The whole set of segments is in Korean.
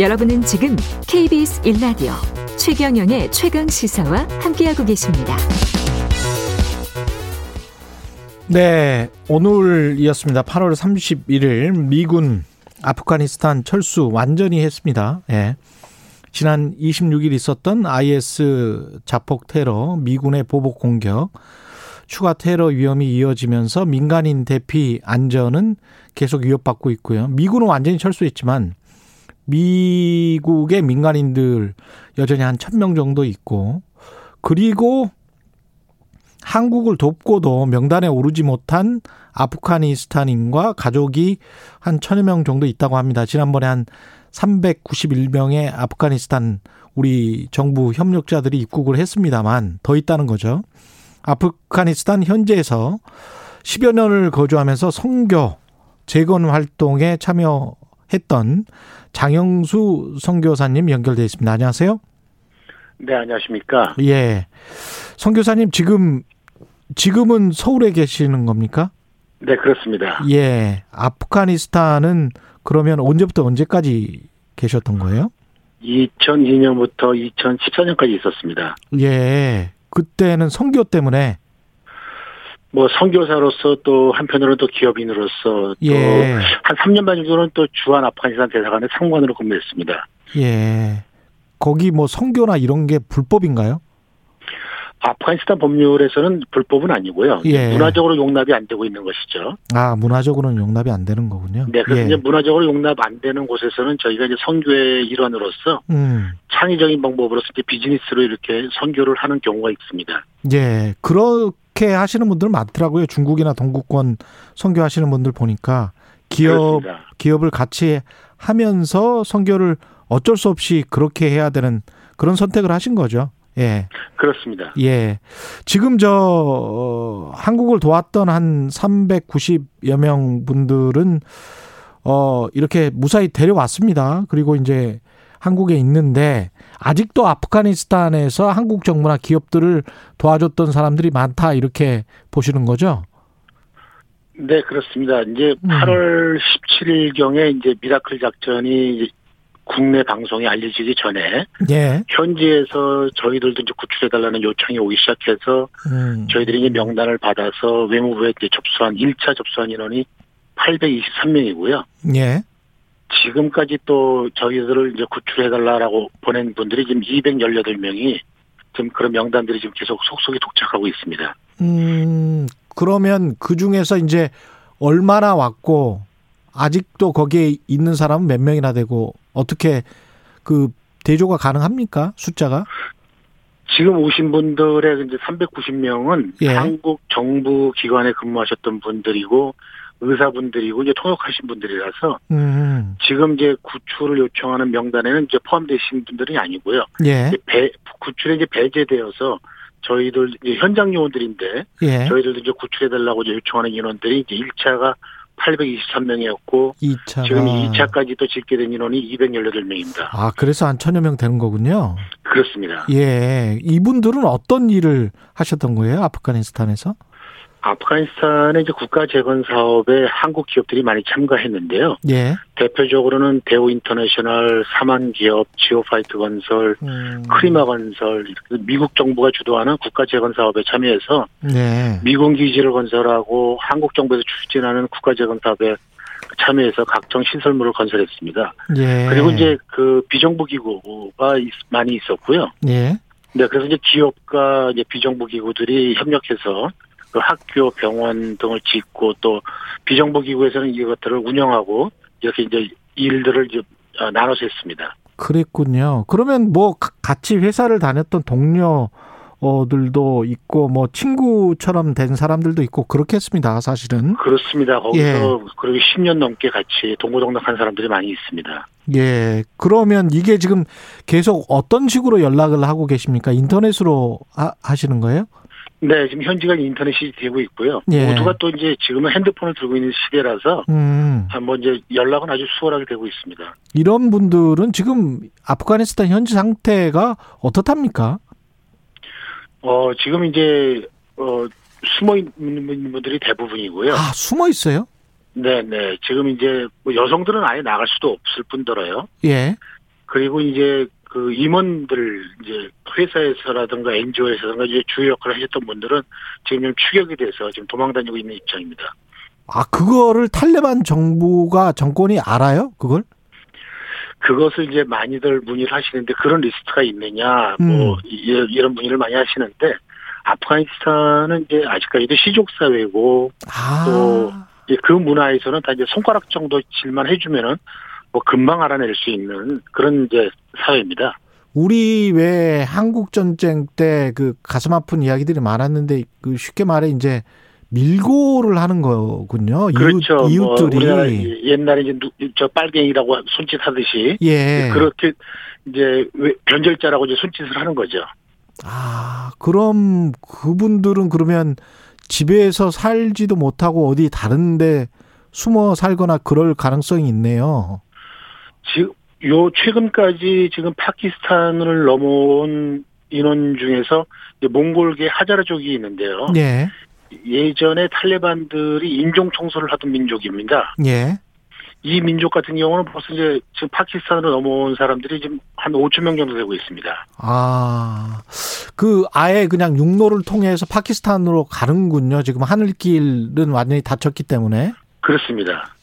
여러분은 지금 KBS 1라디오 최경영의 최강 시사와 함께하고 계십니다. 네, 오늘이었습니다. 8월 31일 미군 아프가니스탄 철수 완전히 했습니다. 예. 지난 26일 있었던 IS 자폭 테러, 미군의 보복 공격, 추가 테러 위험이 이어지면서 민간인 대피 안전은 계속 위협받고 있고요. 미군은 완전히 철수했지만 미국의 민간인들 여전히 한 천 명 정도 있고 그리고 한국을 돕고도 명단에 오르지 못한 아프가니스탄인과 가족이 한 천여 명 정도 있다고 합니다. 지난번에 한 391명의 아프가니스탄 우리 정부 협력자들이 입국을 했습니다만 더 있다는 거죠. 아프가니스탄 현지에서 10여 년을 거주하면서 선교 재건 활동에 참여 했던 장영수 선교사님 연결돼 있습니다. 안녕하세요. 네, 안녕하십니까? 예. 선교사님 지금 지금은 서울에 계시는 겁니까? 네, 그렇습니다. 예. 아프가니스탄은 그러면 언제부터 언제까지 계셨던 거예요? 2002년부터 2014년까지 있었습니다. 예. 그때는 선교 때문에 뭐 선교사로서 또 한편으로는 또 기업인으로서 예. 또한 3년 반 정도는 또 주한 아프가니스탄 대사관의 상관으로 근무했습니다. 예. 거기 뭐 선교나 이런 게 불법인가요? 아프가니스탄 법률에서는 불법은 아니고요. 예. 문화적으로 용납이 안 되고 있는 것이죠. 아, 문화적으로는 용납이 안 되는 거군요. 네, 그래서 예. 이제 문화적으로 용납 안 되는 곳에서는 저희가 이제 선교의 일환으로서 음. 창의적인 방법으로서 이제 비즈니스로 이렇게 선교를 하는 경우가 있습니다. 예. 그 렇게 하시는 분들 많더라고요. 중국이나 동구권 선교하시는 분들 보니까 기업 그렇습니다. 기업을 같이 하면서 선교를 어쩔 수 없이 그렇게 해야 되는 그런 선택을 하신 거죠. 예. 그렇습니다. 예. 지금 저 어, 한국을 도왔던 한 390여 명 분들은 어 이렇게 무사히 데려왔습니다. 그리고 이제 한국에 있는데 아직도 아프가니스탄에서 한국 정부나 기업들을 도와줬던 사람들이 많다 이렇게 보시는 거죠? 네, 그렇습니다. 이제 음. 8월 17일 경에 이제 미라클 작전이 국내 방송에 알려지기 전에 예. 현지에서 저희들도 이제 구출해달라는 요청이 오기 시작해서 음. 저희들이 이제 명단을 받아서 외무부에 접수한 1차 접수한 인원이 823명이고요. 예. 지금까지 또 저희들을 이제 구출해달라고 보낸 분들이 지금 218명이 지금 그런 명단들이 지금 계속 속속이 도착하고 있습니다. 음, 그러면 그 중에서 이제 얼마나 왔고 아직도 거기에 있는 사람은 몇 명이나 되고 어떻게 그 대조가 가능합니까? 숫자가? 지금 오신 분들의 이제 390명은 예. 한국 정부 기관에 근무하셨던 분들이고 의사분들이고 이제 통역하신 분들이라서 음. 지금 이제 구출을 요청하는 명단에는 이제 포함되신 분들이 아니고요. 예. 배, 구출에 이제 배제되어서 저희들 이제 현장 요원들인데 예. 저희들도 이제 구출해달라고 이제 요청하는 인원들이 이제 1차가 823명이었고 2차. 지금 2차까지 또 짓게 된 인원이 218명입니다. 아, 그래서 한 천여 명 되는 거군요. 그렇습니다. 예. 이분들은 어떤 일을 하셨던 거예요? 아프가니스탄에서? 아프가니스탄의 국가 재건 사업에 한국 기업들이 많이 참가했는데요. 예. 대표적으로는 대우 인터내셔널, 삼환 기업, 지오파이트 건설, 음. 크리마 건설, 이렇게 미국 정부가 주도하는 국가 재건 사업에 참여해서 네. 미군 기지를 건설하고 한국 정부에서 추진하는 국가 재건 사업에 참여해서 각종 시설물을 건설했습니다. 예. 그리고 이제 그 비정부 기구가 있- 많이 있었고요. 예. 네, 그래서 이제 기업과 이제 비정부 기구들이 협력해서 그 학교, 병원 등을 짓고 또 비정부 기구에서는 이것들을 운영하고 이렇게 이제 일들을 이제 어, 나눠서 했습니다. 그랬군요. 그러면 뭐 가- 같이 회사를 다녔던 동료들도 있고 뭐 친구처럼 된 사람들도 있고 그렇겠습니다. 사실은. 그렇습니다. 거기서 예. 그리고 10년 넘게 같이 동고동락한 사람들이 많이 있습니다. 예. 그러면 이게 지금 계속 어떤 식으로 연락을 하고 계십니까? 인터넷으로 하, 하시는 거예요? 네, 지금 현지가 인터넷이 되고 있고요. 예. 모두가 또 이제 지금은 핸드폰을 들고 있는 시대라서 음. 뭐 이제 연락은 아주 수월하게 되고 있습니다. 이런 분들은 지금 아프가니스탄 현지 상태가 어떻답니까? 어, 지금 이제 어 숨어 있는 분들이 대부분이고요. 아, 숨어 있어요? 네, 네. 지금 이제 뭐 여성들은 아예 나갈 수도 없을 뿐더러요. 예. 그리고 이제 그 임원들 이제 회사에서라든가 NGO에서라든가 이제 주요 역할을 하셨던 분들은 지금 좀 추격이 돼서 지금 도망 다니고 있는 입장입니다. 아, 그거를 탈레반 정부가 정권이 알아요? 그걸? 그것을 이제 많이들 문의를 하시는데 그런 리스트가 있느냐 뭐 음. 이- 이런 문의를 많이 하시는데 아프가니스탄은 이제 아직까지도 시족 사회고 아. 또 이제 그 문화에서는 다 이제 손가락 정도 질만 해주면은 뭐 금방 알아낼 수 있는 그런 이제 사회입니다. 우리 왜 한국 전쟁 때 그 가슴 아픈 이야기들이 많았는데 그 쉽게 말해 이제 밀고를 하는 거군요. 그렇죠. 이웃, 뭐 이웃들이 우리나라 이- 옛날에 이제 누- 저 빨갱이라고 손짓하듯이 예. 그렇게 이제 왜- 변절자라고 이제 손짓을 하는 거죠. 아, 그럼 그분들은 그러면 집에서 살지도 못하고 어디 다른데 숨어 살거나 그럴 가능성이 있네요. 지금 요 최근까지 지금 파키스탄을 넘어온 인원 중에서 몽골계 하자라족이 있는데요. 예. 예전에 탈레반들이 인종 청소를 하던 민족입니다. 예. 이 민족 같은 경우는 벌써 이제 지금 파키스탄으로 넘어온 사람들이 지금 한 5천 명 정도 되고 있습니다. 아, 그 아예 그냥 육로를 통해서 파키스탄으로 가는군요. 지금 하늘길은 완전히 닫혔기 때문에. 그렇습니다.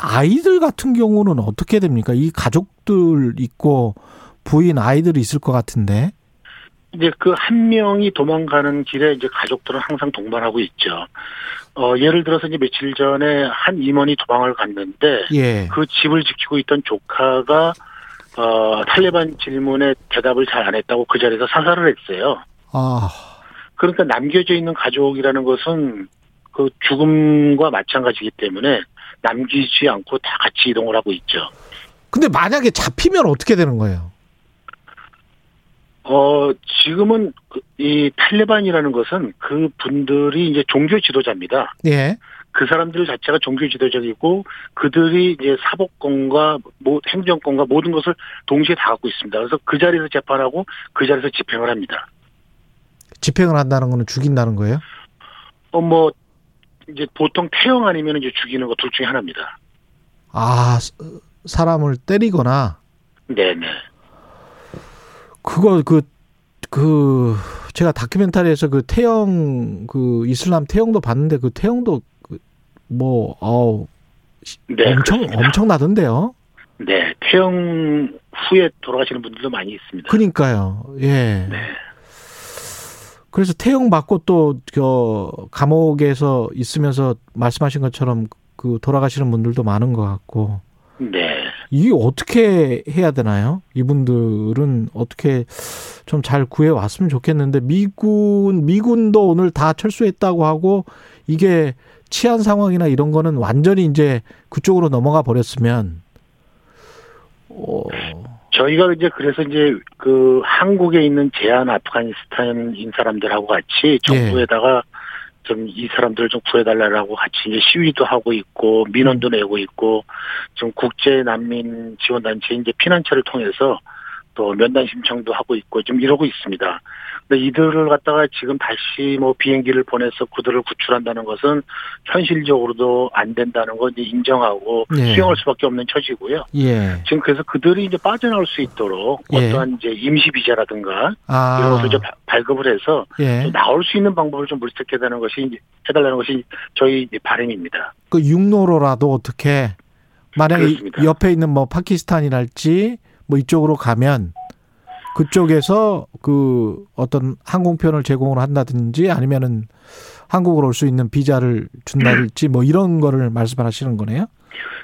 아이들 같은 경우는 어떻게 됩니까? 이 가족들 있고 부인 아이들이 있을 것 같은데. 이제 그 한 명이 도망가는 길에 이제 가족들은 항상 동반하고 있죠. 어, 예를 들어서 이제 며칠 전에 한 임원이 도망을 갔는데 예. 그 집을 지키고 있던 조카가 어, 탈레반 질문에 대답을 잘 안 했다고 그 자리에서 사살을 했어요. 아, 그러니까 남겨져 있는 가족이라는 것은 그 죽음과 마찬가지이기 때문에 남기지 않고 다 같이 이동을 하고 있죠. 근데 만약에 잡히면 어떻게 되는 거예요? 어, 지금은 그이 탈레반이라는 것은 그 분들이 이제 종교 지도자입니다. 예. 그 사람들 자체가 종교 지도적이고 그들이 이제 사법권과 모, 행정권과 모든 것을 동시에 다 갖고 있습니다. 그래서 그 자리에서 재판하고 그 자리에서 집행을 합니다. 집행을 한다는 거는 죽인다는 거예요? 어, 뭐, 이제 보통 태형 아니면 이제 죽이는 거둘 중에 하나입니다. 아, 사- 사람을 때리거나 네네. 그거 그, 그, 제가 다큐멘터리에서 그 태영, 그 이슬람 태영도 봤는데 그 태영도 그 뭐, 어우, 네. 엄청, 그렇습니다. 엄청 나던데요? 네. 태형 후에 돌아가시는 분들도 많이 있습니다. 그니까요. 예. 네. 그래서 태영 받고 또, 저, 감옥에서 있으면서 말씀하신 것처럼 그 돌아가시는 분들도 많은 것 같고. 네. 이게 어떻게 해야 되나요? 이분들은 어떻게 좀 잘 구해 왔으면 좋겠는데 미군 미군도 오늘 다 철수했다고 하고 이게 치안 상황이나 이런 거는 완전히 이제 그쪽으로 넘어가 버렸으면 어, 저희가 이제 그래서 이제 그 한국에 있는 제한 아프가니스탄인 사람들하고 같이 정부에다가 좀 이 사람들을 좀 구해달라고 같이 이제 시위도 하고 있고 민원도 내고 있고 좀 국제 난민 지원 단체 이제 피난처를 통해서 또 면담 신청도 하고 있고 좀 이러고 있습니다. 근데 이들을 갖다가 지금 다시 뭐 비행기를 보내서 그들을 구출한다는 것은 현실적으로도 안 된다는 건 이제 인정하고 예. 수용할 수밖에 없는 처지고요. 예. 지금 그래서 그들이 이제 빠져나올 수 있도록 예. 어떠한 이제 임시 비자라든가 아. 이런 것을 좀 바- 발급을 해서 예. 좀 나올 수 있는 방법을 좀 물색해달라는 것이 이제 해달라는 것이 저희 바람입니다. 그 육로로라도 어떻게 만약에 그렇습니다. 옆에 있는 뭐 파키스탄이랄지 뭐 이쪽으로 가면 그쪽에서 그 어떤 항공편을 제공을 한다든지 아니면은 한국으로 올 수 있는 비자를 준다든지 뭐 이런 거를 말씀하시는 거네요.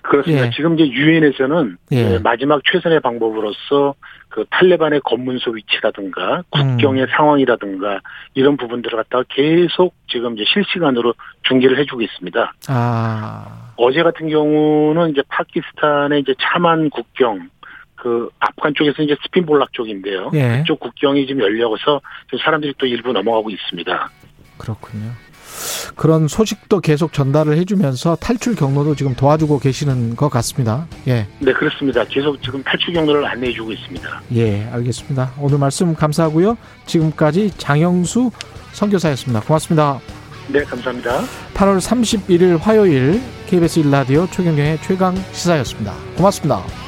그렇습니다. 예. 지금 이제 유엔에서는 예. 마지막 최선의 방법으로서 그 탈레반의 검문소 위치라든가 국경의 음. 상황이라든가 이런 부분들을 갖다가 계속 지금 이제 실시간으로 중계를 해주고 있습니다. 아, 어제 같은 경우는 이제 파키스탄의 이제 차만 국경 그 아프간 쪽에서 이제 스핀볼락 쪽인데요. 예. 그쪽 국경이 지금 열려서 지금 사람들이 또 일부 넘어가고 있습니다. 그렇군요. 그런 소식도 계속 전달을 해주면서 탈출 경로도 지금 도와주고 계시는 것 같습니다. 예, 네, 그렇습니다. 계속 지금 탈출 경로를 안내해주고 있습니다. 예, 알겠습니다. 오늘 말씀 감사하고요. 지금까지 장영수 선교사였습니다. 고맙습니다. 네, 감사합니다. 8월 31일 화요일 KBS 1라디오 최경영의 최강 시사였습니다. 고맙습니다.